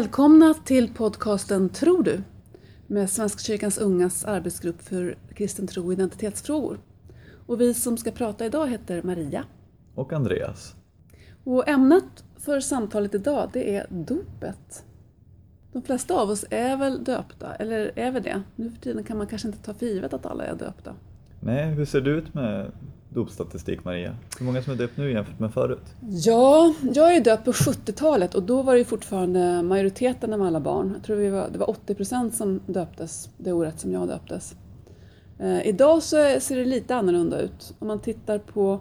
Välkomna till podcasten Tror du? med Svenska kyrkans ungas arbetsgrupp för kristen tro och identitetsfrågor. Och vi som ska prata idag heter Maria. Och Andreas. Och ämnet för samtalet idag det är dopet. De flesta av oss är väl döpta, eller är vi det? Nu för tiden kan man kanske inte ta för givet att alla är döpta. Nej, hur ser det ut med dopstatistik Maria? Hur många som är döpt nu jämfört med förut? Ja, jag är döpt på 70-talet och då var det fortfarande majoriteten av alla barn. Jag tror vi var, det var 80 procent som döptes det året som jag döptes. Eh, idag så ser det lite annorlunda ut. Om man tittar på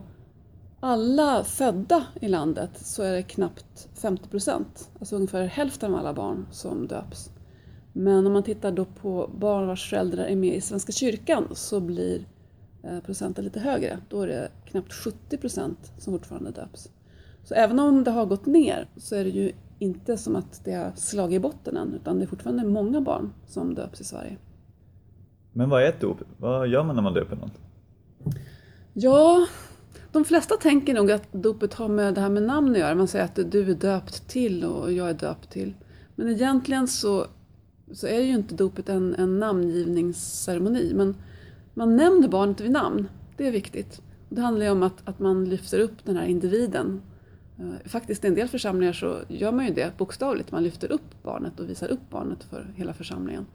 alla födda i landet så är det knappt 50 procent, alltså ungefär hälften av alla barn som döps. Men om man tittar då på barn vars föräldrar är med i Svenska kyrkan så blir Eh, procenten lite högre. Då är det knappt 70 procent som fortfarande döps. Så även om det har gått ner så är det ju inte som att det har slagit i botten än utan det är fortfarande många barn som döps i Sverige. Men vad är ett dop? Vad gör man när man döper någon? Ja, de flesta tänker nog att dopet har med det här med namn att göra. Man säger att du är döpt till och jag är döpt till. Men egentligen så, så är ju inte dopet en, en namngivningsceremoni. Men man nämner barnet vid namn. Det är viktigt. Det handlar ju om att, att man lyfter upp den här individen. Eh, faktiskt i en del församlingar så gör man ju det bokstavligt. Man lyfter upp barnet och visar upp barnet för hela församlingen.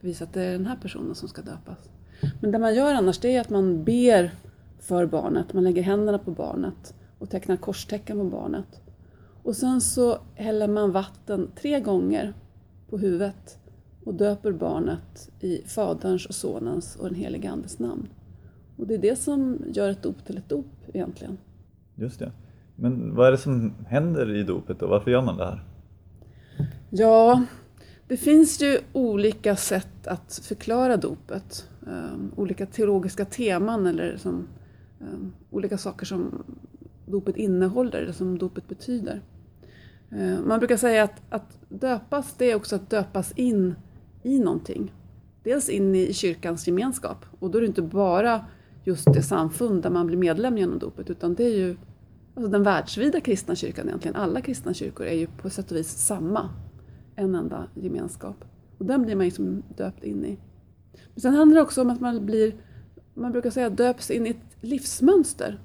Visar att det är den här personen som ska döpas. Men det man gör annars det är att man ber för barnet. Man lägger händerna på barnet och tecknar korstecken på barnet. Och sen så häller man vatten tre gånger på huvudet och döper barnet i Faderns och Sonens och den helige Andes namn. Och det är det som gör ett dop till ett dop egentligen. Just det. Men vad är det som händer i dopet och varför gör man det här? Ja, det finns ju olika sätt att förklara dopet. Um, olika teologiska teman eller som, um, olika saker som dopet innehåller, eller som dopet betyder. Uh, man brukar säga att, att döpas, det är också att döpas in i någonting. Dels in i kyrkans gemenskap och då är det inte bara just det samfund där man blir medlem genom dopet utan det är ju alltså den världsvida kristna kyrkan egentligen. Alla kristna kyrkor är ju på sätt och vis samma, en enda gemenskap. Och den blir man liksom döpt in i. Men sen handlar det också om att man blir, man brukar säga döps in i ett livsmönster.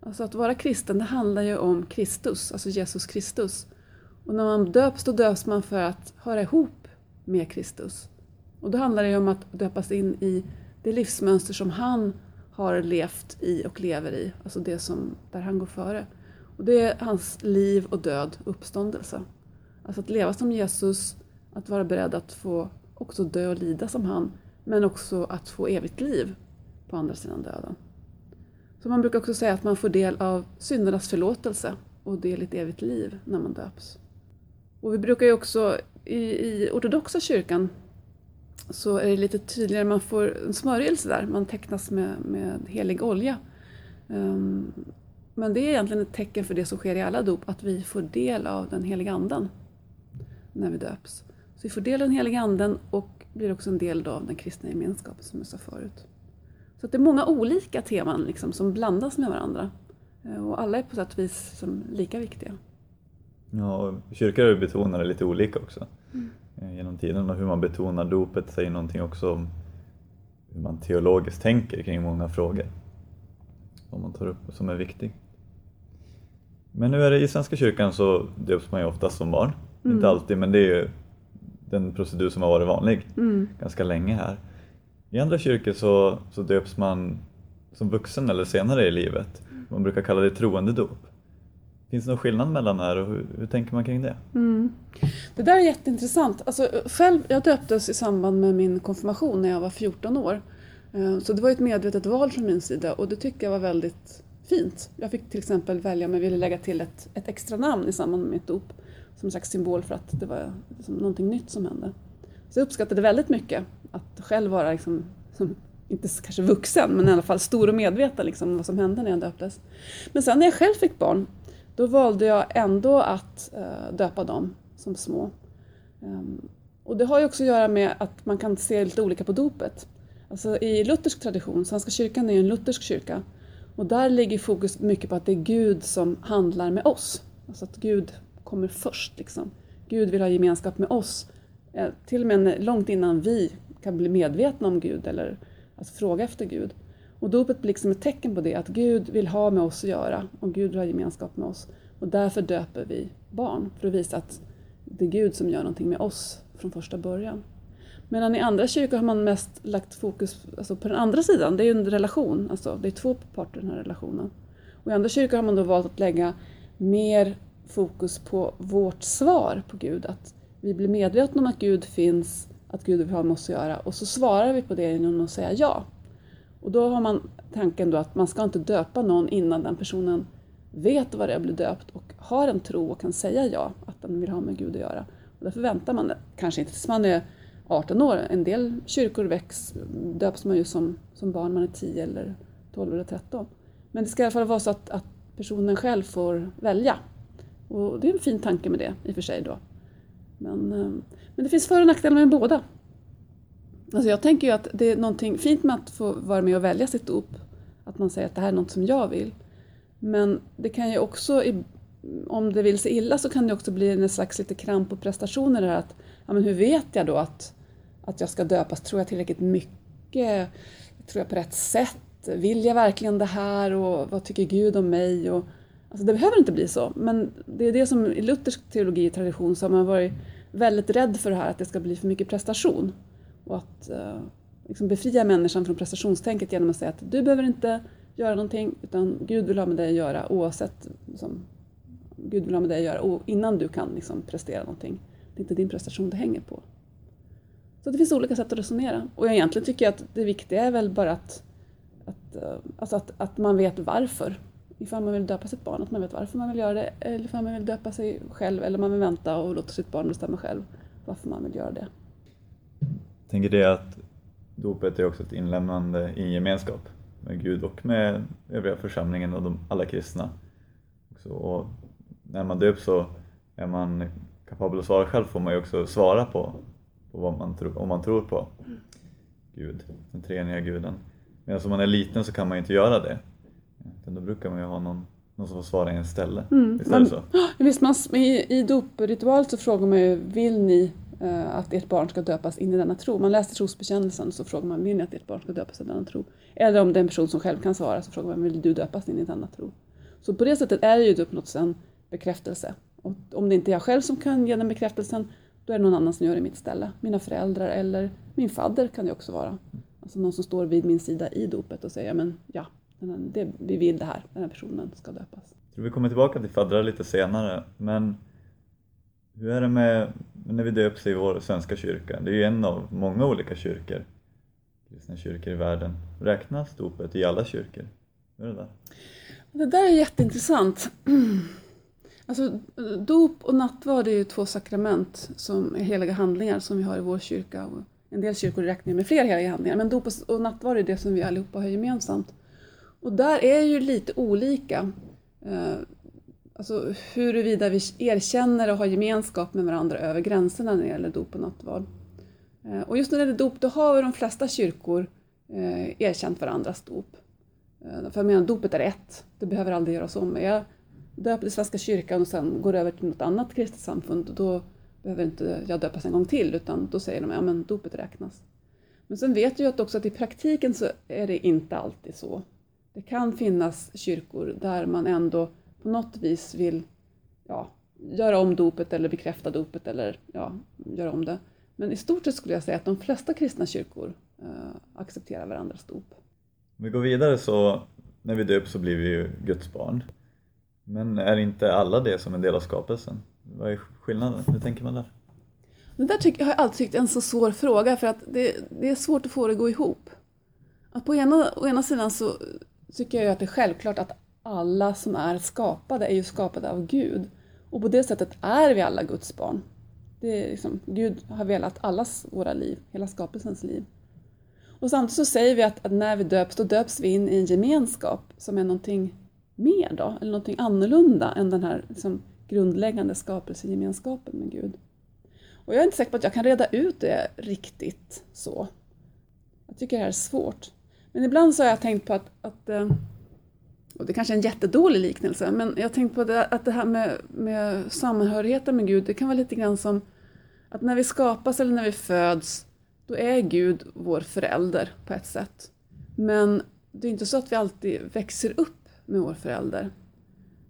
Alltså att vara kristen, det handlar ju om Kristus, alltså Jesus Kristus. Och när man döps, då döps man för att höra ihop med Kristus. Och då handlar det om att döpas in i det livsmönster som han har levt i och lever i, alltså det som, där han går före. Och det är hans liv och död, uppståndelse. Alltså att leva som Jesus, att vara beredd att få också dö och lida som han, men också att få evigt liv på andra sidan döden. Så man brukar också säga att man får del av syndernas förlåtelse och del i ett evigt liv när man döps. Och vi brukar ju också i, i ortodoxa kyrkan så är det lite tydligare, man får en smörjelse där, man tecknas med, med helig olja. Um, men det är egentligen ett tecken för det som sker i alla dop, att vi får del av den heliga anden när vi döps. Så vi får del av den heliga anden och blir också en del av den kristna gemenskapen som jag sa förut. Så det är många olika teman liksom, som blandas med varandra. Ehm, och alla är på sätt och vis som lika viktiga. Ja, och kyrkor betonar det lite olika också mm. genom tiden och hur man betonar dopet säger någonting också om hur man teologiskt tänker kring många frågor som man tar upp och som är viktig. Men nu är det i Svenska kyrkan så döps man ju oftast som barn. Mm. Inte alltid men det är ju den procedur som har varit vanlig mm. ganska länge här. I andra kyrkor så, så döps man som vuxen eller senare i livet. Man brukar kalla det troende dop. Finns det någon skillnad mellan det här och hur, hur tänker man kring det? Mm. Det där är jätteintressant. Alltså, själv, jag döptes i samband med min konfirmation när jag var 14 år. Eh, så det var ett medvetet val från min sida och det tycker jag var väldigt fint. Jag fick till exempel välja om jag ville lägga till ett, ett extra namn i samband med mitt dop. Som en slags symbol för att det var liksom någonting nytt som hände. Så jag uppskattade väldigt mycket att själv vara, liksom, som, inte kanske vuxen, men i alla fall stor och medveten liksom, vad som hände när jag döptes. Men sen när jag själv fick barn då valde jag ändå att eh, döpa dem som små. Ehm, och det har ju också att göra med att man kan se lite olika på dopet. Alltså I luthersk tradition, Svenska kyrkan är ju en luthersk kyrka, och där ligger fokus mycket på att det är Gud som handlar med oss. Alltså att Gud kommer först. Liksom. Gud vill ha gemenskap med oss. Eh, till och med långt innan vi kan bli medvetna om Gud eller att fråga efter Gud. Och dopet blir liksom ett tecken på det, att Gud vill ha med oss att göra och Gud vill ha gemenskap med oss. Och därför döper vi barn, för att visa att det är Gud som gör någonting med oss från första början. Medan i andra kyrkor har man mest lagt fokus alltså på den andra sidan, det är ju en relation, alltså det är två parter i den här relationen. Och i andra kyrkor har man då valt att lägga mer fokus på vårt svar på Gud, att vi blir medvetna om att Gud finns, att Gud vill ha med oss att göra och så svarar vi på det genom att säga ja. Och då har man tanken då att man ska inte döpa någon innan den personen vet vad det är att bli döpt och har en tro och kan säga ja, att den vill ha med Gud att göra. Och därför väntar man, kanske inte tills man är 18 år, en del kyrkor väcks, döps man ju som, som barn, man är 10 eller 12 eller 13. Men det ska i alla fall vara så att, att personen själv får välja. Och det är en fin tanke med det i och för sig då. Men, eh, men det finns för och nackdelar med båda. Alltså jag tänker ju att det är någonting fint med att få vara med och välja sitt dop. Att man säger att det här är något som jag vill. Men det kan ju också, om det vill sig illa, så kan det också bli en slags lite kramp och prestationer där att, ja men hur vet jag då att, att jag ska döpas? Tror jag tillräckligt mycket? Tror jag på rätt sätt? Vill jag verkligen det här? Och vad tycker Gud om mig? Och, alltså det behöver inte bli så, men det är det som i luthersk teologi och tradition så har man varit väldigt rädd för det här att det ska bli för mycket prestation. Och att eh, liksom befria människan från prestationstänket genom att säga att du behöver inte göra någonting utan Gud vill ha med dig att göra oavsett liksom, Gud vill ha med dig att göra och innan du kan liksom, prestera någonting. Det är inte din prestation det hänger på. Så det finns olika sätt att resonera och egentligen tycker jag att det viktiga är väl bara att, att, eh, alltså att, att man vet varför. Ifall man vill döpa sitt barn, att man vet varför man vill göra det eller ifall man vill döpa sig själv eller man vill vänta och låta sitt barn bestämma själv varför man vill göra det. Tänker det att dopet är också ett inlämnande i gemenskap med Gud och med övriga församlingen och de, alla kristna. Också, och när man döps så är man kapabel att svara själv får man ju också svara på, på vad man tro, om man tror på Gud, den treeniga guden. Medan om man är liten så kan man ju inte göra det. Utan då brukar man ju ha någon, någon som får svara i en ställe. Mm, Visst är det så? Visst, man, i, i dopritual så frågar man ju, vill ni Eh, att ert barn ska döpas in i denna tro? Man läser trosbekännelsen så frågar man, vill ni att ert barn ska döpas i denna tro? Eller om det är en person som själv kan svara så frågar man, vill du döpas in i denna tro? Så på det sättet är ju typ uppnåtts bekräftelse. Och om det inte är jag själv som kan ge den bekräftelsen, då är det någon annan som gör det i mitt ställe. Mina föräldrar eller min fadder kan det också vara. Alltså någon som står vid min sida i dopet och säger, men ja, det, vi vill det här, den här personen ska döpas. vi kommer tillbaka till faddrar lite senare, men hur är det med när vi döps i vår svenska kyrka? Det är ju en av många olika kyrkor, kristna kyrkor i världen. Räknas dopet i alla kyrkor? Hur är det där? Det där är jätteintressant. Alltså, dop och nattvard är ju två sakrament som är heliga handlingar som vi har i vår kyrka. En del kyrkor räknar med fler heliga handlingar, men dop och nattvard är det som vi allihopa har gemensamt. Och där är ju lite olika. Eh, Alltså huruvida vi erkänner och har gemenskap med varandra över gränserna när det gäller dop och nattvard. Eh, och just när det gäller dop, då har de flesta kyrkor eh, erkänt varandras dop. Eh, för jag menar, dopet är ett, det behöver aldrig göras om. Jag döper i Svenska kyrkan och sen går över till något annat kristet samfund, då behöver inte jag döpas en gång till, utan då säger de att ja, dopet räknas. Men sen vet jag också att i praktiken så är det inte alltid så. Det kan finnas kyrkor där man ändå på något vis vill ja, göra om dopet eller bekräfta dopet eller ja, göra om det. Men i stort sett skulle jag säga att de flesta kristna kyrkor eh, accepterar varandras dop. Om vi går vidare så när vi döps så blir vi ju Guds barn. Men är inte alla det som en del av skapelsen? Vad är skillnaden? Hur tänker man där? Det där tycker, har jag alltid tyckt är en så svår fråga för att det, det är svårt att få det att gå ihop. Att på ena, å ena sidan så tycker jag att det är självklart att alla som är skapade är ju skapade av Gud. Och på det sättet är vi alla Guds barn. Det är liksom, Gud har velat allas våra liv, hela skapelsens liv. Och samtidigt så säger vi att, att, när vi döps, då döps vi in i en gemenskap som är någonting mer då, eller någonting annorlunda än den här liksom, grundläggande skapelsegemenskapen med Gud. Och jag är inte säker på att jag kan reda ut det riktigt så. Jag tycker det här är svårt. Men ibland så har jag tänkt på att, att, eh, och det kanske är en jättedålig liknelse, men jag tänkte på det, att det här med, med samhörigheten med Gud, det kan vara lite grann som att när vi skapas eller när vi föds, då är Gud vår förälder på ett sätt. Men det är inte så att vi alltid växer upp med vår förälder.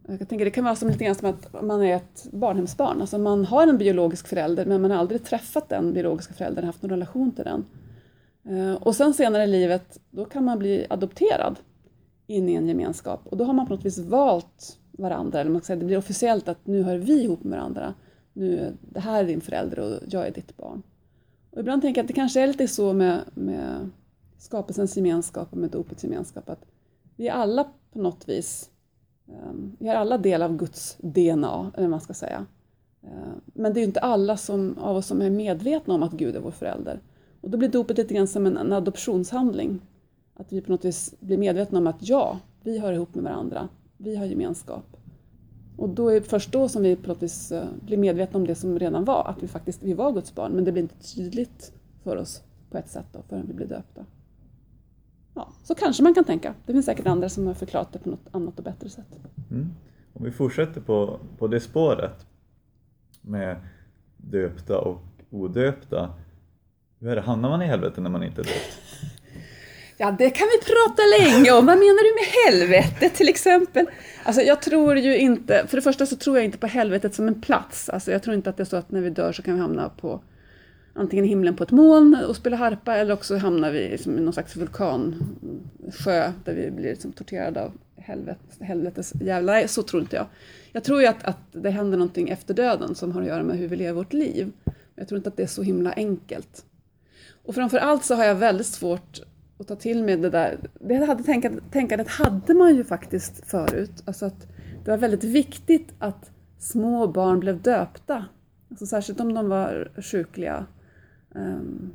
Jag tänker, det kan vara som lite grann som att man är ett barnhemsbarn. Alltså man har en biologisk förälder men man har aldrig träffat den biologiska föräldern, haft någon relation till den. Eh, och sen senare i livet, då kan man bli adopterad in i en gemenskap och då har man på något vis valt varandra, eller man kan säga det blir officiellt att nu hör vi ihop med varandra. Nu, det här är din förälder och jag är ditt barn. Och ibland tänker jag att det kanske är lite så med, med skapelsens gemenskap och med dopets gemenskap, att vi är alla på något vis ehm, vi har alla del av Guds DNA, eller vad man ska säga. Ehm, men det är ju inte alla som, av oss som är medvetna om att Gud är vår förälder. Och då blir dopet lite grann som en, en adoptionshandling. Att vi på något vis blir medvetna om att ja, vi hör ihop med varandra. Vi har gemenskap. Och då är först då som vi på något vis eh, blir medvetna om det som redan var, att vi faktiskt vi var Guds barn. Men det blir inte tydligt för oss på ett sätt då, förrän vi blir döpta. Ja, så kanske man kan tänka. Det finns säkert andra som har förklarat det på något annat och bättre sätt. Mm. Om vi fortsätter på, på det spåret med döpta och odöpta. Hur är det, hamnar man i helvetet när man inte är döpt? Ja, det kan vi prata länge om. Vad menar du med helvetet till exempel? Alltså jag tror ju inte, för det första så tror jag inte på helvetet som en plats. Alltså jag tror inte att det är så att när vi dör så kan vi hamna på antingen himlen på ett moln och spela harpa eller också hamnar vi liksom i någon slags vulkansjö där vi blir liksom torterade av helvetes, helvetes jävlar. Så tror inte jag. Jag tror ju att, att det händer någonting efter döden som har att göra med hur vi lever vårt liv. Jag tror inte att det är så himla enkelt. Och framför allt så har jag väldigt svårt att ta till mig det där. Det hade tänkandet, tänkandet hade man ju faktiskt förut. Alltså att det var väldigt viktigt att små barn blev döpta. Alltså särskilt om de var sjukliga ehm,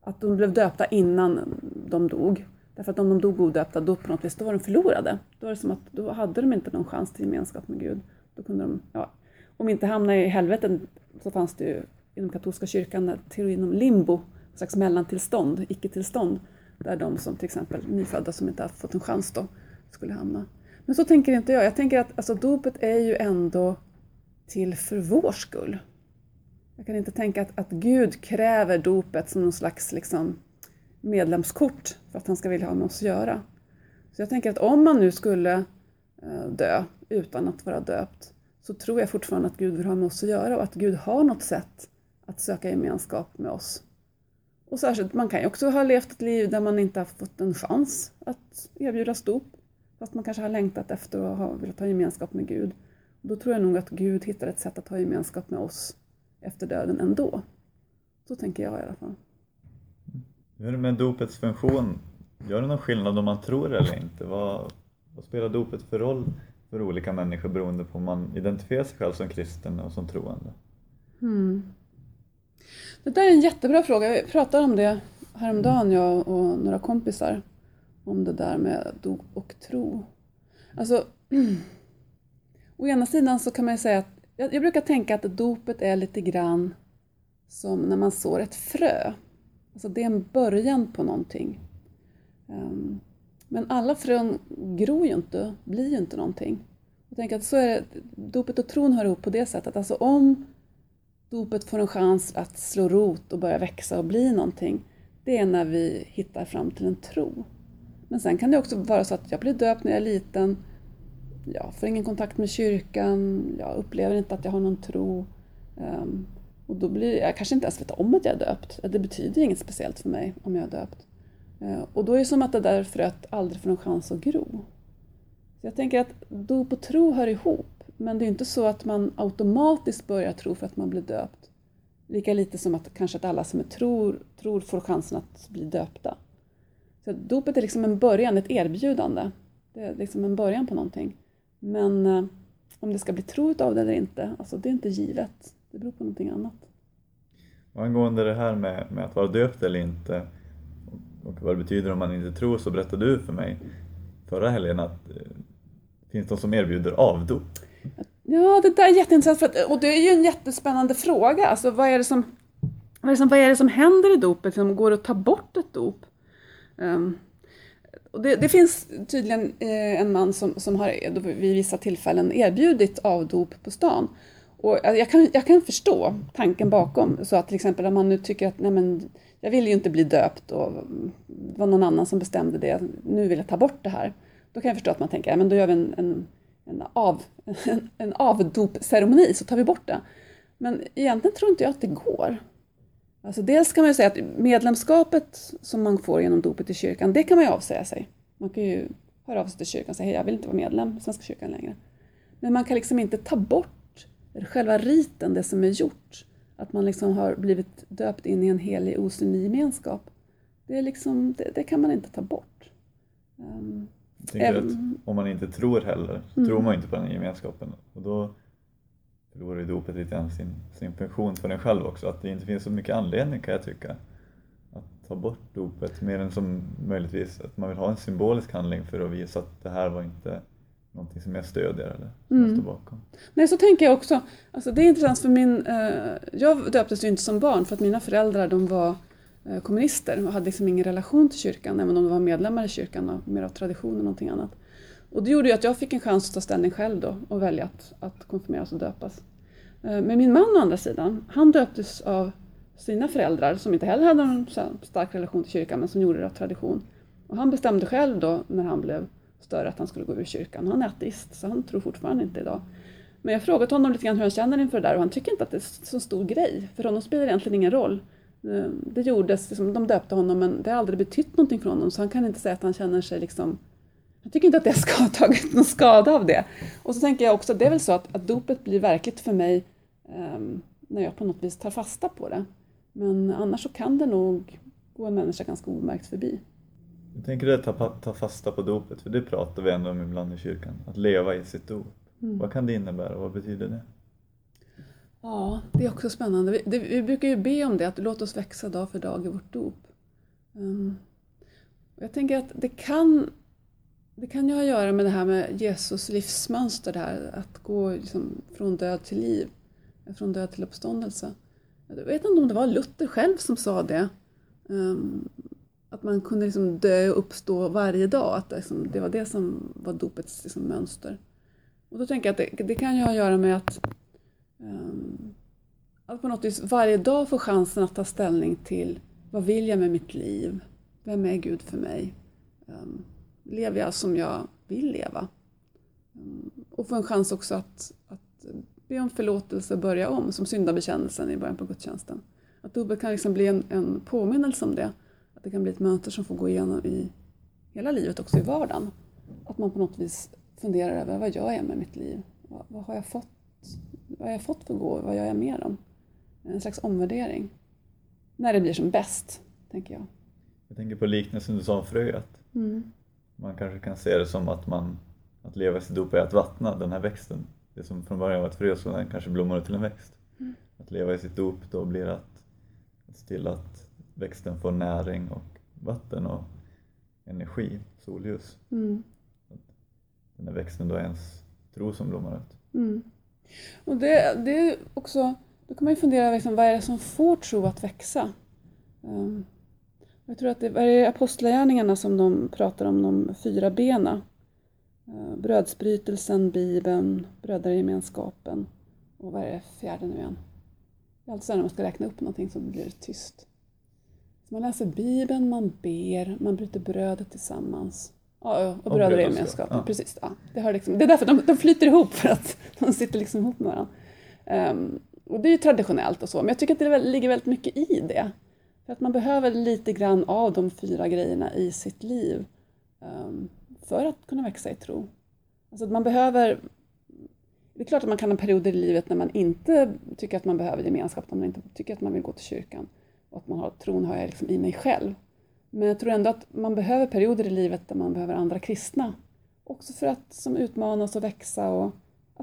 att de blev döpta innan de dog. Därför att om de dog odöpta, då på något vis, då var de förlorade. Då var det som att då hade de inte någon chans till gemenskap med Gud. Då kunde de, ja, om inte hamna i helvetet så fanns det ju inom katolska kyrkan teorin om limbo, ett slags mellantillstånd, icke-tillstånd, där de som till exempel nyfödda som inte har fått en chans då skulle hamna. Men så tänker inte jag. Jag tänker att alltså, dopet är ju ändå till för vår skull. Jag kan inte tänka att, att Gud kräver dopet som någon slags liksom, medlemskort för att han ska vilja ha med oss att göra. Så jag tänker att om man nu skulle eh, dö utan att vara döpt så tror jag fortfarande att Gud vill ha med oss att göra och att Gud har något sätt att söka gemenskap med oss. Och särskilt, man kan ju också ha levt ett liv där man inte har fått en chans att erbjudas dop. Fast man kanske har längtat efter och har velat ha gemenskap med Gud. Då tror jag nog att Gud hittar ett sätt att ha gemenskap med oss efter döden ändå. Så tänker jag i alla fall. Hur är det med dopets funktion? Gör det någon skillnad om man tror eller inte? Vad, vad spelar dopet för roll för olika människor beroende på om man identifierar sig själv som kristen och som troende? Mm. Det där är en jättebra fråga. Vi pratade om det häromdagen, jag och några kompisar. Om det där med dop och tro. Alltså, å ena sidan så kan man ju säga att jag, jag brukar tänka att dopet är lite grann som när man sår ett frö. Alltså det är en början på någonting. Ehm, men alla frön gror ju inte, blir ju inte någonting. Jag tänker att så är det, dopet och tron hör ihop på det sättet. Alltså om dopet får en chans att slå rot och börja växa och bli någonting, det är när vi hittar fram till en tro. Men sen kan det också vara så att jag blir döpt när jag är liten, jag får ingen kontakt med kyrkan, jag upplever inte att jag har någon tro. Um, och då blir jag kanske inte ens vet om att jag är döpt. Det betyder inget speciellt för mig om jag är döpt. Uh, och då är det som att det där fröet aldrig får någon chans att gro. Så jag tänker att dop och tro hör ihop, men det är inte så att man automatiskt börjar tro för att man blir döpt. Lika lite som att kanske att alla som är tror, tror får chansen att bli döpta. Så dopet är liksom en början, ett erbjudande. Det är liksom en början på någonting. Men eh, om det ska bli tro av det eller inte, alltså det är inte givet. Det beror på någonting annat. Och angående det här med, med att vara döpt eller inte och vad det betyder om man inte tror så berättade du för mig förra helgen att det finns de som erbjuder avdop. Ja, det där är jätteintressant för att, och det är ju en jättespännande fråga. Alltså, vad, är det som, vad, är det som, vad är det som händer i dopet? Liksom, går det att ta bort ett dop? Um, och det, det, finns tydligen eh, en man som, som har vid vissa tillfällen erbjudit avdop på stan. Och eh, jag, kan, jag kan förstå tanken bakom, så att till exempel om man nu tycker att nej men, jag vill ju inte bli döpt och det var någon annan som bestämde det, nu vill jag ta bort det här. Då kan jag förstå att man tänker, ja, men då gör vi en, en, en, av, en, en avdopceremoni så tar vi bort det. Men egentligen tror inte jag att det går. Alltså dels kan man ju säga att medlemskapet som man får genom dopet i kyrkan, det kan man ju avsäga sig. Man kan ju höra av sig till kyrkan och säga hej, jag vill inte vara medlem i Svenska kyrkan längre. Men man kan liksom inte ta bort själva riten, det som är gjort. Att man liksom har blivit döpt in i en helig osynlig gemenskap. Det, är liksom, det, det, kan man inte ta bort. Um, även, om man inte tror heller, mm. tror man inte på den gemenskapen. Och då förlorar ju dopet lite grann sin, sin funktion för den själv också. Att det inte finns så mycket anledning kan jag tycka att ta bort dopet mer än som möjligtvis att man vill ha en symbolisk handling för att visa att det här var inte någonting som jag stödjer eller som mm. jag står bakom. Nej, så tänker jag också. Alltså, det är intressant för min, eh, jag döptes ju inte som barn för att mina föräldrar de var Eh, kommunister och hade liksom ingen relation till kyrkan även om de var medlemmar i kyrkan och mer av tradition och någonting annat. Och det gjorde ju att jag fick en chans att ta ställning själv då och välja att, att konfirmeras och döpas. Eh, men min man å andra sidan, han döptes av sina föräldrar som inte heller hade någon stark relation till kyrkan men som gjorde det av tradition. Och han bestämde själv då när han blev större att han skulle gå ur kyrkan. Han är ateist så han tror fortfarande inte idag. Men jag frågat honom lite grann hur han känner inför det där och han tycker inte att det är så stor grej. För honom spelar det egentligen ingen roll. Eh, det gjordes, liksom, de döpte honom men det har aldrig betytt någonting för honom så han kan inte säga att han känner sig liksom jag tycker inte att jag ska ha tagit någon skada av det. Och så tänker jag också att det är väl så att, att dopet blir verkligt för mig um, när jag på något vis tar fasta på det. Men annars så kan det nog gå en människa ganska omärkt förbi. Jag tänker att ta, ta fasta på dopet, för det pratar vi ändå om ibland i kyrkan. Att leva i sitt dop. Mm. Vad kan det innebära och vad betyder det? Ja, det är också spännande. Vi, det, vi brukar ju be om det, att låt oss växa dag för dag i vårt dop. Um, jag tänker att det kan det kan ju ha att göra med det här med Jesus livsmönster, det här, att gå liksom från död till liv, från död till uppståndelse. Jag vet inte om det var Luther själv som sa det, um, att man kunde liksom dö och uppstå varje dag, att liksom, det var det som var dopets liksom, mönster. Och då tänker jag att det, det kan ju ha att göra med att, Ehm, att på något vis varje dag få chansen att ta ställning till vad vill jag med mitt liv? Vem är Gud för mig? Ehm, lever jag som jag vill leva? Ehm, och få en chans också att, att be om förlåtelse och börja om, som syndabekännelsen i början på gudstjänsten. Att dopet kan liksom bli en, en påminnelse om det. Att det kan bli ett mönster som får gå igenom i hela livet, också i vardagen. Att man på något vis funderar över vad gör jag med mitt liv? Vad, vad har jag fått? Vad har jag fått för gåvor? Vad gör jag med dem? En slags omvärdering. När det blir som bäst, tänker jag. Jag tänker på liknelsen du sa om fröet. Mm. Man kanske kan se det som att man att leva sitt dop är att vattna den här växten. Det som från början var ett frö så den kanske blommar ut till en växt. Mm. Att leva i sitt dop då blir att, att se till att växten får näring och vatten och energi, solljus. Mm. Den här växten då är ens tro som blommar ut. Mm. Och det, det är också, då kan man ju fundera liksom, vad är det som får tro att växa? Um, jag tror att det är apostlagärningarna som de pratar om de fyra bena. Eh, brödsbrytelsen, Bibeln, brödragemenskapen och vad är det fjärde nu igen? Det är alltid så när man ska räkna upp någonting så blir det tyst. Så man läser Bibeln, man ber, man bryter brödet tillsammans. Ja, och brödragemenskapen, ja. precis. Ja. Det, har liksom, det är därför de, de flyter ihop, för att de sitter liksom ihop med varandra. Um, och det är ju traditionellt och så, men jag tycker att det ligger väldigt mycket i det. För att man behöver lite grann av de fyra grejerna i sitt liv um, för att kunna växa i tro. Alltså man behöver... Det är klart att man kan ha perioder i livet när man inte tycker att man behöver gemenskap, när man inte tycker att man vill gå till kyrkan och att man har tron har jag liksom i mig själv. Men jag tror ändå att man behöver perioder i livet där man behöver andra kristna. Också för att som utmanas och växa och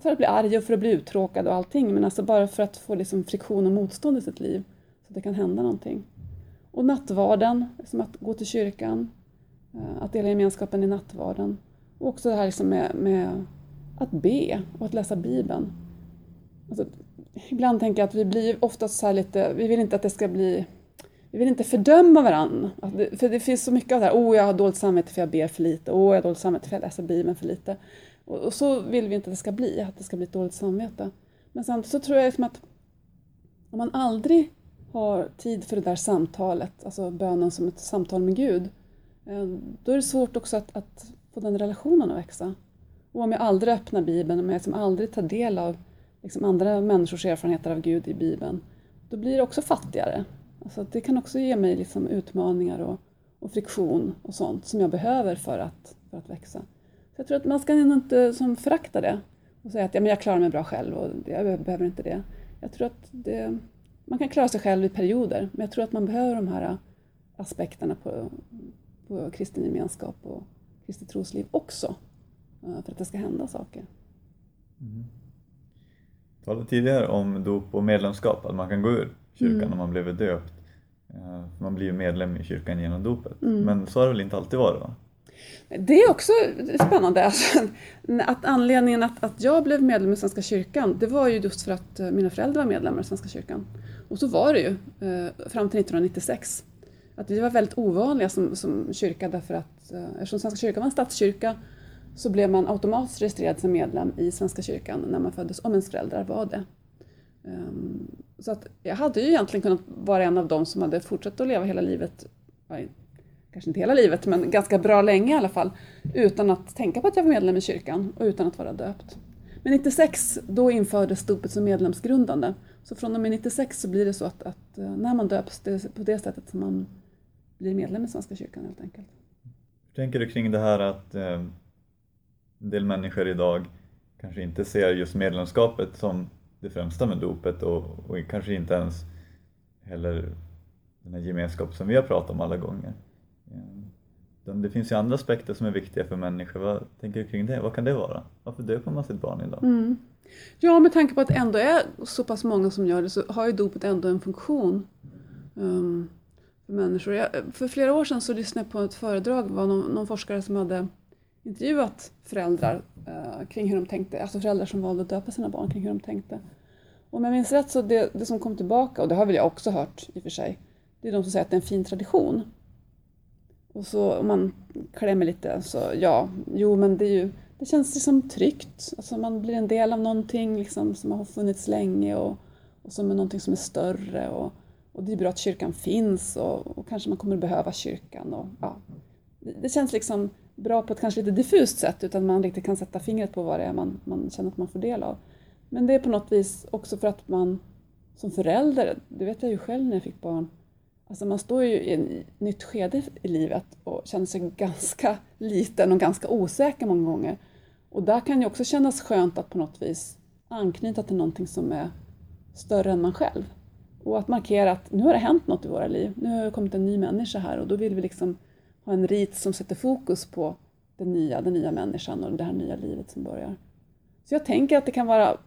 för att bli arg och för att bli uttråkad och allting, men alltså bara för att få liksom friktion och motstånd i sitt liv så att det kan hända någonting. Och nattvarden, som att gå till kyrkan, eh, att dela gemenskapen i nattvarden. Och också det här liksom med, med att be och att läsa Bibeln. Alltså, ibland tänker jag att vi blir ofta så här lite, vi vill inte att det ska bli vi vill inte fördöma varandra. För det finns så mycket av det här, oh jag har dåligt samvete för jag ber för lite, oh jag har dåligt samvete för jag läser Bibeln för lite. Och, så vill vi inte att det ska bli, att det ska bli ett dåligt samvete. Men samtidigt så tror jag liksom att om man aldrig har tid för det där samtalet, alltså bönen som ett samtal med Gud, eh, då är det svårt också att, att få den relationen att växa. Och om jag aldrig öppnar Bibeln, om jag liksom aldrig tar del av liksom andra människors erfarenheter av Gud i Bibeln, då blir det också fattigare. Alltså det kan också ge mig liksom utmaningar och, och, friktion och sånt som jag behöver för att, för att växa. Så jag tror att man ska inte som förakta det och säga att ja, men jag klarar mig bra själv och jag behöver inte det. Jag tror att det, man kan klara sig själv i perioder, men jag tror att man behöver de här aspekterna på, på kristen gemenskap och kristet trosliv också eh, för att det ska hända saker. Mm. Du talade tidigare om dop och medlemskap, att man kan gå ur kyrkan mm. när man blivit döpt. Eh, man blir ju medlem i kyrkan genom dopet. Mm. Men så har det väl inte alltid varit? Va? Det är också spännande. Alltså, att anledningen att, att jag blev medlem i Svenska kyrkan, det var ju just för att eh, mina föräldrar var medlemmar i Svenska kyrkan. Och så var det ju fram till 1996. Att vi var väldigt ovanliga som, som kyrka därför att eftersom Svenska kyrkan var en statskyrka så blev man automatiskt registrerad som medlem i Svenska kyrkan när man föddes, om ens föräldrar var det. Ehm, så att jag hade ju egentligen kunnat vara en av dem som hade fortsatt att leva hela livet, kanske inte hela livet, men ganska bra länge i alla fall, utan att tänka på att jag var medlem i kyrkan och utan att vara döpt. Men 96 då infördes dopet som medlemsgrundande. Så från och med 96 så blir det så att, att eh, när man döps, det är på det sättet som man blir medlem i Svenska kyrkan helt enkelt. Hur tänker du kring det här att eh, en del människor idag kanske inte ser just medlemskapet som det främsta med dopet och, och kanske inte ens heller den här gemenskapen som vi har pratat om alla gånger. Eh, det finns ju andra aspekter som är viktiga för människor. Vad tänker du kring det? Vad kan det vara? Varför döper man sitt barn idag? Mm. Ja, med tanke på att det ändå är så pass många som gör det så har ju dopet ändå en funktion um, för människor. Jag, för flera år sedan så lyssnade jag på ett föredrag, det var någon, någon forskare som hade intervjuat föräldrar eh, kring hur de tänkte, alltså föräldrar som valde att döpa sina barn kring hur de tänkte. Och om jag minns rätt så det, det som kom tillbaka, och det har väl jag också hört i och för sig, det är de som säger att det är en fin tradition. Och så om man klämmer lite så ja, jo men det är ju, det känns liksom tryggt. Alltså man blir en del av någonting liksom som har funnits länge och, och som är någonting som är större. Och, och det är bra att kyrkan finns och, och kanske man kommer behöva kyrkan. Och, ja. det, det känns liksom bra på ett kanske lite diffust sätt utan man riktigt kan sätta fingret på vad det är man, man känner att man får del av. Men det är på något vis också för att man som förälder, det vet jag ju själv när jag fick barn, alltså man står ju i ett nytt skede i livet och känner sig ganska liten och ganska osäker många gånger. Och där kan det också kännas skönt att på något vis anknyta till någonting som är större än man själv. Och att markera att nu har det hänt något i våra liv, nu har det kommit en ny människa här och då vill vi liksom ha en rit som sätter fokus på den nya, den nya människan och det här nya livet som börjar. Så jag tänker att det kan vara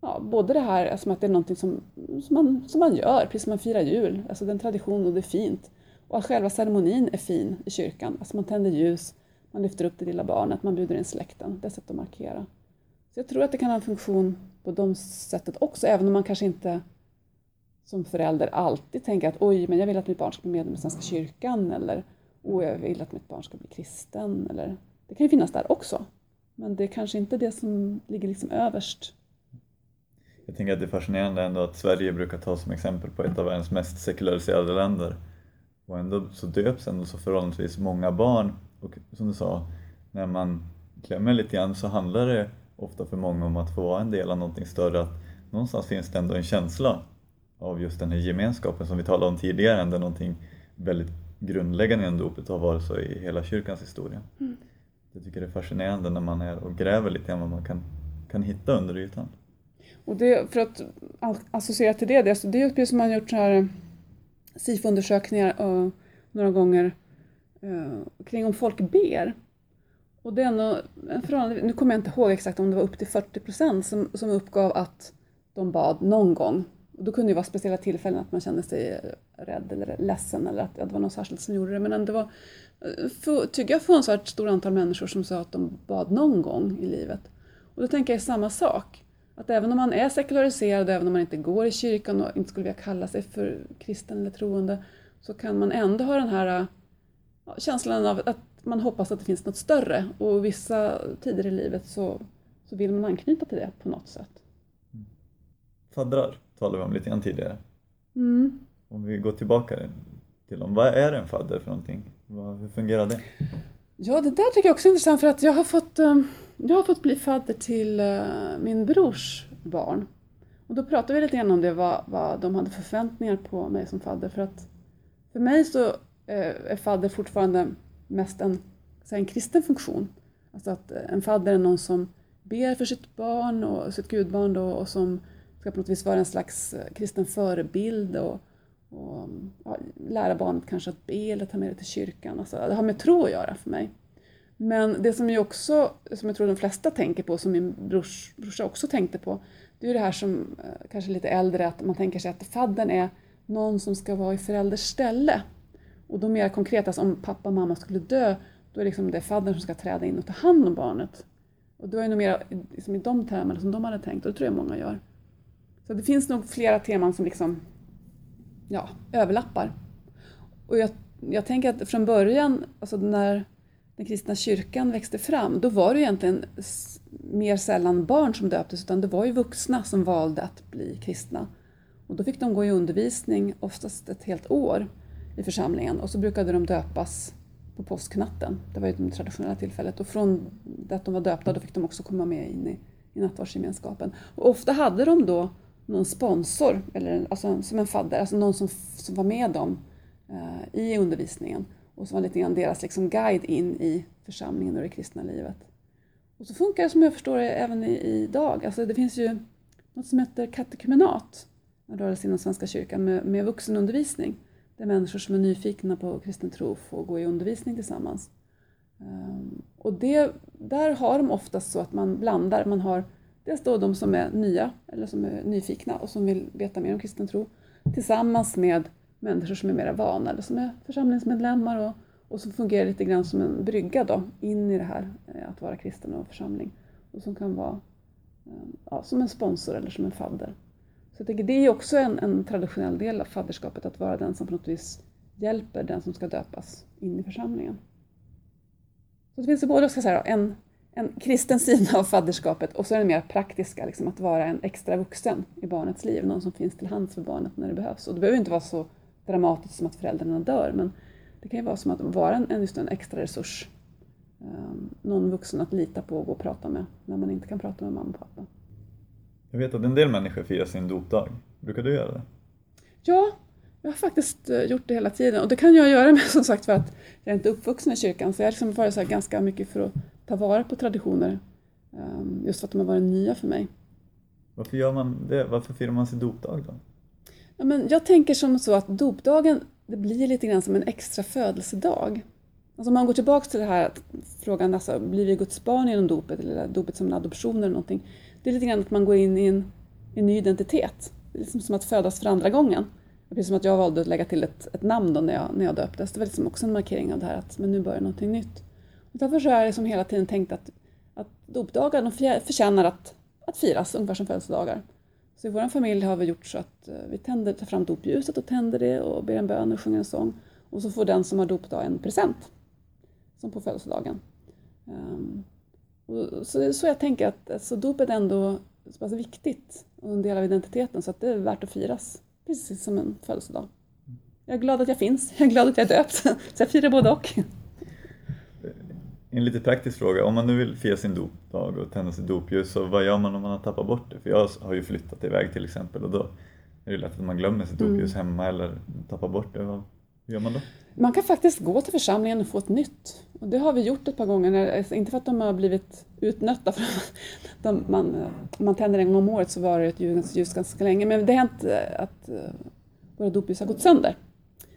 ja, både det här alltså att det är någonting som, som, man, som man gör, precis som man firar jul, alltså den tradition och det är fint. Och att själva ceremonin är fin i kyrkan, alltså man tänder ljus, man lyfter upp det lilla barnet, man bjuder in släkten, det är ett sätt att markera. Så jag tror att det kan ha en funktion på de sättet också, även om man kanske inte som förälder alltid tänker att oj, men jag vill att mitt barn ska bli medlem i Svenska kyrkan eller och jag vill att mitt barn ska bli kristen. Eller, det kan ju finnas där också. Men det är kanske inte det som ligger liksom överst. Jag tänker att det är fascinerande ändå att Sverige brukar ta som exempel på ett av världens mest sekulariserade länder. Och ändå så döps ändå så förhållandevis många barn. Och som du sa, när man klämmer lite grann så handlar det ofta för många om att få vara en del av någonting större. Att någonstans finns det ändå en känsla av just den här gemenskapen som vi talade om tidigare, ändå någonting väldigt grundläggande inom dopet har varit så i hela kyrkans historia. Mm. Jag tycker det är fascinerande när man är och gräver lite grann vad man kan, kan hitta under ytan. Och det, för att associera till det, det, det är precis som man gjort så här SIFO-undersökningar uh, några gånger uh, kring om folk ber. Och det är ändå, nu kommer jag inte ihåg exakt om det var upp till 40 procent som, som uppgav att de bad någon gång och då kunde det vara speciella tillfällen att man kände sig rädd eller ledsen eller att det var något särskilt som gjorde det. Men det var, eh, för, tycker jag, förvånansvärt stort antal människor som sa att de bad någon gång i livet. Och då tänker jag samma sak. Att även om man är sekulariserad, även om man inte går i kyrkan och inte skulle vilja kalla sig för kristen eller troende, så kan man ändå ha den här ja, känslan av att man hoppas att det finns något större och vissa tider i livet så, så vill man anknyta till det på något sätt. Faddrar talade vi om lite grann tidigare. Mm. Om vi går tillbaka till dem, vad är en fadder för någonting? Hur fungerar det? Ja, det där tycker jag också är intressant för att jag har fått, eh, jag har fått bli fadder till eh, min brors barn. Och då pratade vi lite grann om det, vad, vad de hade för förväntningar på mig som fadder. För att för mig så eh, är fadder fortfarande mest en, en kristen funktion. Alltså att en fadder är någon som ber för sitt barn och sitt gudbarn då, och som ska på något vis vara en slags eh, kristen förebild och, och ja, lära barnet kanske att be eller ta med det till kyrkan. Alltså, det har med tro att göra för mig. Men det som, jag också, som jag tror de flesta tänker på, som min brors, brorsa också tänkte på, det är det här som eh, kanske lite äldre, att man tänker sig att fadden är någon som ska vara i förälders ställe. Och då mer konkret, alltså om pappa och mamma skulle dö, då är det liksom det fadden som ska träda in och ta hand om barnet. Och då är det nog mer liksom i de termerna som de hade tänkt, och det tror jag många gör. Så det finns nog flera teman som liksom, ja, överlappar. Och jag, jag tänker att från början, alltså när den kristna kyrkan växte fram, då var det egentligen mer sällan barn som döptes, utan det var ju vuxna som valde att bli kristna. Och då fick de gå i undervisning, oftast ett helt år, i församlingen och så brukade de döpas på påsknatten. Det var ju det traditionella tillfället och från det att de var döpta då fick de också komma med in i, i nattvardsgemenskapen. Och ofta hade de då någon sponsor, eller, alltså, som en fadder, alltså någon som, som var med dem eh, i undervisningen och som var lite grann deras liksom, guide in i församlingen och det kristna livet. Och så funkar det som jag förstår det även idag. Alltså, det finns ju något som heter katekumenat, en rörelse inom Svenska kyrkan med, med vuxenundervisning där människor som är nyfikna på kristen tro får gå i undervisning tillsammans. Ehm, och det, där har de oftast så att man blandar, man har dels då de som är nya eller som är nyfikna och som vill veta mer om kristen tro tillsammans med människor som är mer vana eller som är församlingsmedlemmar och, och som fungerar lite grann som en brygga då in i det här eh, att vara kristen och församling och som kan vara ehm, ja, som en sponsor eller som en fadder. Så jag tänker, det är också en, en, traditionell del av fadderskapet, att vara den som på något vis hjälper den som ska döpas in i församlingen. Så det finns ju både ska säga, en, en kristen sida av fadderskapet och så är den mer praktiska, liksom, att vara en extra vuxen i barnets liv, någon som finns till hands för barnet när det behövs. Och det behöver inte vara så dramatiskt som att föräldrarna dör, men det kan ju vara som att vara en, just en extra resurs. Um, någon vuxen att lita på och gå och prata med när man inte kan prata med mamma och pappa. Jag vet att en del människor firar sin dopdag. Brukar du göra det? Ja, jag har faktiskt eh, gjort det hela tiden och det kan jag göra med som sagt för att jag är inte uppvuxen i kyrkan så jag har liksom varit så ganska mycket för att ta vara på traditioner ehm, just för att de har varit nya för mig. Varför gör man det? Varför firar man sin dopdag då? Ja, men jag tänker som så att dopdagen det blir lite grann som en extra födelsedag. Alltså om man går tillbaka till den här frågan, alltså, blir vi Guds barn genom dopet eller dopet som en adoption eller någonting? det är lite grann att man går in i en, en ny identitet. Det är liksom som att födas för andra gången. Precis som att jag valde att lägga till ett, ett namn då när jag, när jag döptes. Det var liksom också en markering av det här att men nu börjar någonting nytt. Därför så har jag liksom hela tiden tänkt att, att dopdagar de förtjänar att, att firas ungefär som födelsedagar. Så i vår familj har vi gjort så att eh, vi tänder, tar fram dopljuset och tänder det och ber en bön och sjunger en sång. Och så får den som har dopdag en present. Som på födelsedagen. Um, och så, så jag tänker att alltså, dopet är ändå så pass viktigt och en del av identiteten så att det är värt att firas. Precis som en födelsedag. Jag är glad att jag finns, jag är glad att jag är döpt. Så jag firar både och. En lite praktisk fråga, om man nu vill fira sin dopdag och tända sitt dopljus, så vad gör man om man har tappat bort det? För jag har ju flyttat iväg till exempel och då är det lätt att man glömmer sitt dopljus mm. hemma eller tappar bort det. Vad gör man då? Man kan faktiskt gå till församlingen och få ett nytt. Och det har vi gjort ett par gånger, alltså, inte för att de har blivit utnötta, för de, man, man tänder en gång om året så var det ett ljus ganska länge, men det har hänt eh, att eh, våra dopljus har gått sönder.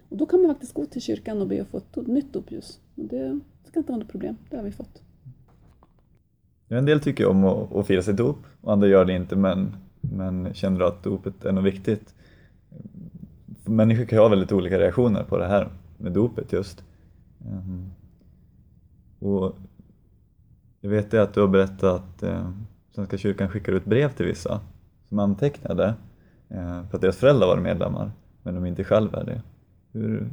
Och då kan man faktiskt gå till kyrkan och be att få ett nytt dopljus. Och det ska inte vara något problem, det har vi fått. En del tycker om att, att fira sitt dop och andra gör det inte, men, men känner att dopet är något viktigt. Människor kan ju ha väldigt olika reaktioner på det här med dopet just. Ehm, och jag vet att du har berättat att eh, Svenska kyrkan skickar ut brev till vissa som antecknade eh, för att deras föräldrar var medlemmar men de inte själva är det. Hur,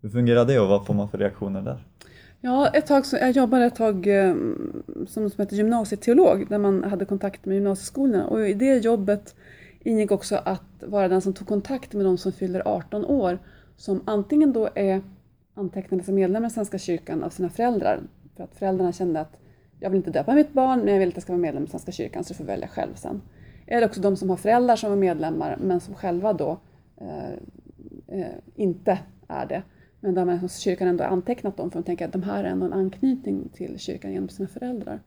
hur fungerar det och vad får man för reaktioner där? Ja, ett tag så, jag jobbade ett tag ehm, som som heter gymnasieteolog där man hade kontakt med gymnasieskolorna och i det jobbet ingick också att vara den som tog kontakt med de som fyller 18 år som antingen då är antecknade som medlemmar i Svenska kyrkan av sina föräldrar för att föräldrarna kände att jag vill inte döpa mitt barn men jag vill att jag ska vara medlem i Svenska kyrkan så du får välja själv sen. Eller också de som har föräldrar som är medlemmar men som själva då eh, eh, inte är det. Men där man, kyrkan ändå antecknat dem för att tänka att de här är ändå en anknytning till kyrkan genom sina föräldrar.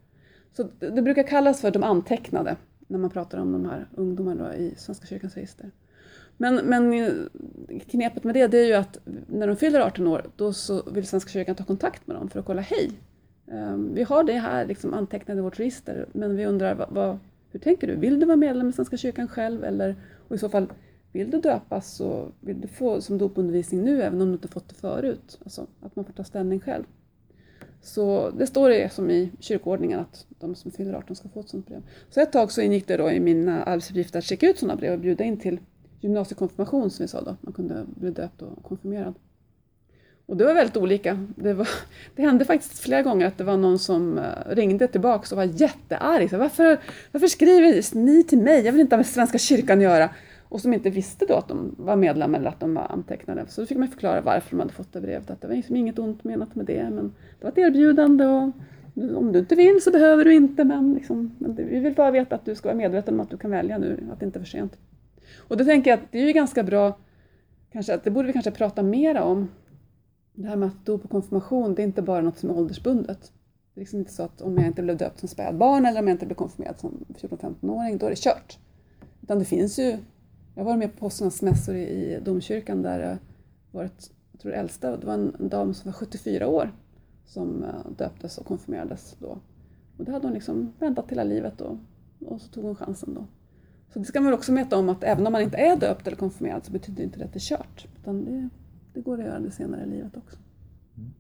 Så det, brukar kallas för de antecknade när man pratar om de här ungdomarna i Svenska kyrkans register. Men, men eh, knepet med det, det är ju att när de fyller 18 år då så vill Svenska kyrkan ta kontakt med dem för att kolla hej. Ehm, vi har det här liksom antecknat i vårt register men vi undrar vad, vad, hur tänker du? Vill du vara medlem i Svenska kyrkan själv eller och i så fall vill du döpas så vill du få som dopundervisning nu även om du inte fått det förut. Alltså att man får ta ställning själv. Så det står det som i kyrkoordningen att de som fyller 18 ska få ett sådant brev. Så ett tag så ingick det då i mina arbetsuppgifter att checka ut sådana brev och bjuda in till gymnasiekonfirmation som vi sa då. Man kunde bli döpt och konfirmerad. Och det var väldigt olika. Det, var, det hände faktiskt flera gånger att det var någon som eh, ringde tillbaka och var jättearg. Så varför, varför skriver ni till mig? Jag vill inte ha med Svenska kyrkan att göra. Och som inte visste då att de var medlemmar eller att de var antecknade. Så då fick man förklara varför de hade fått det brevet. Att det var liksom inget ont menat med det, men det var ett erbjudande och om du inte vill så behöver du inte, men, liksom, men vi vill bara veta att du ska vara medveten om att du kan välja nu, att det inte är för sent. Och då tänker jag att det är ju ganska bra, kanske, att det borde vi kanske prata mera om. Det här med att dop och konfirmation, det är inte bara något som är åldersbundet. Det är liksom inte så att om jag inte blev döpt som spädbarn eller om jag inte blev konfirmerad som 14-15-åring, då är det kört. Utan det finns ju jag var med på mässor i domkyrkan där det var ett, jag tror äldsta, det var en dam som var 74 år som eh, döptes och konfirmerades då. Och det hade hon liksom väntat hela livet och, och så tog hon chansen då. Så det ska man också veta om att även om man inte är döpt eller konfirmerad så betyder inte det att det är kört. Utan det, det går att göra det senare i livet också. Mm.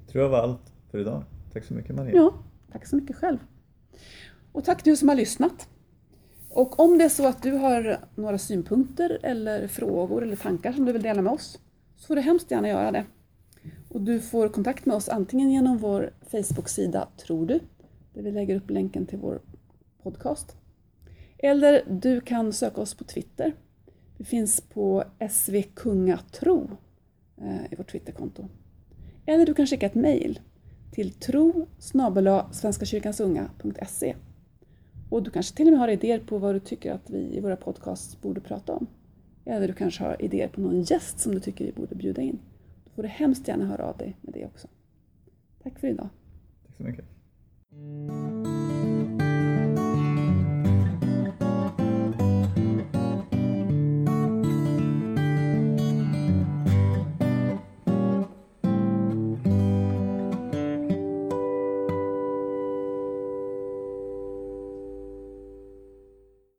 Jag tror jag var allt för idag. Tack så mycket Maria. Ja, tack så mycket själv. Och tack du som har lyssnat. Och om det är så att du har några synpunkter eller frågor eller tankar som du vill dela med oss så får du hemskt gärna göra det. Och du får kontakt med oss antingen genom vår Facebook-sida Tror du, där vi lägger upp länken till vår podcast. Eller du kan söka oss på Twitter. Vi finns på svkungatro eh, i vårt Twitterkonto. Eller du kan skicka ett mejl till tro svenskakyrkansunga.se och du kanske till och med har idéer på vad du tycker att vi i våra podcasts borde prata om. Eller du kanske har idéer på någon gäst som du tycker vi borde bjuda in. Då får du hemskt gärna höra av dig med det också. Tack för idag. Tack så mycket.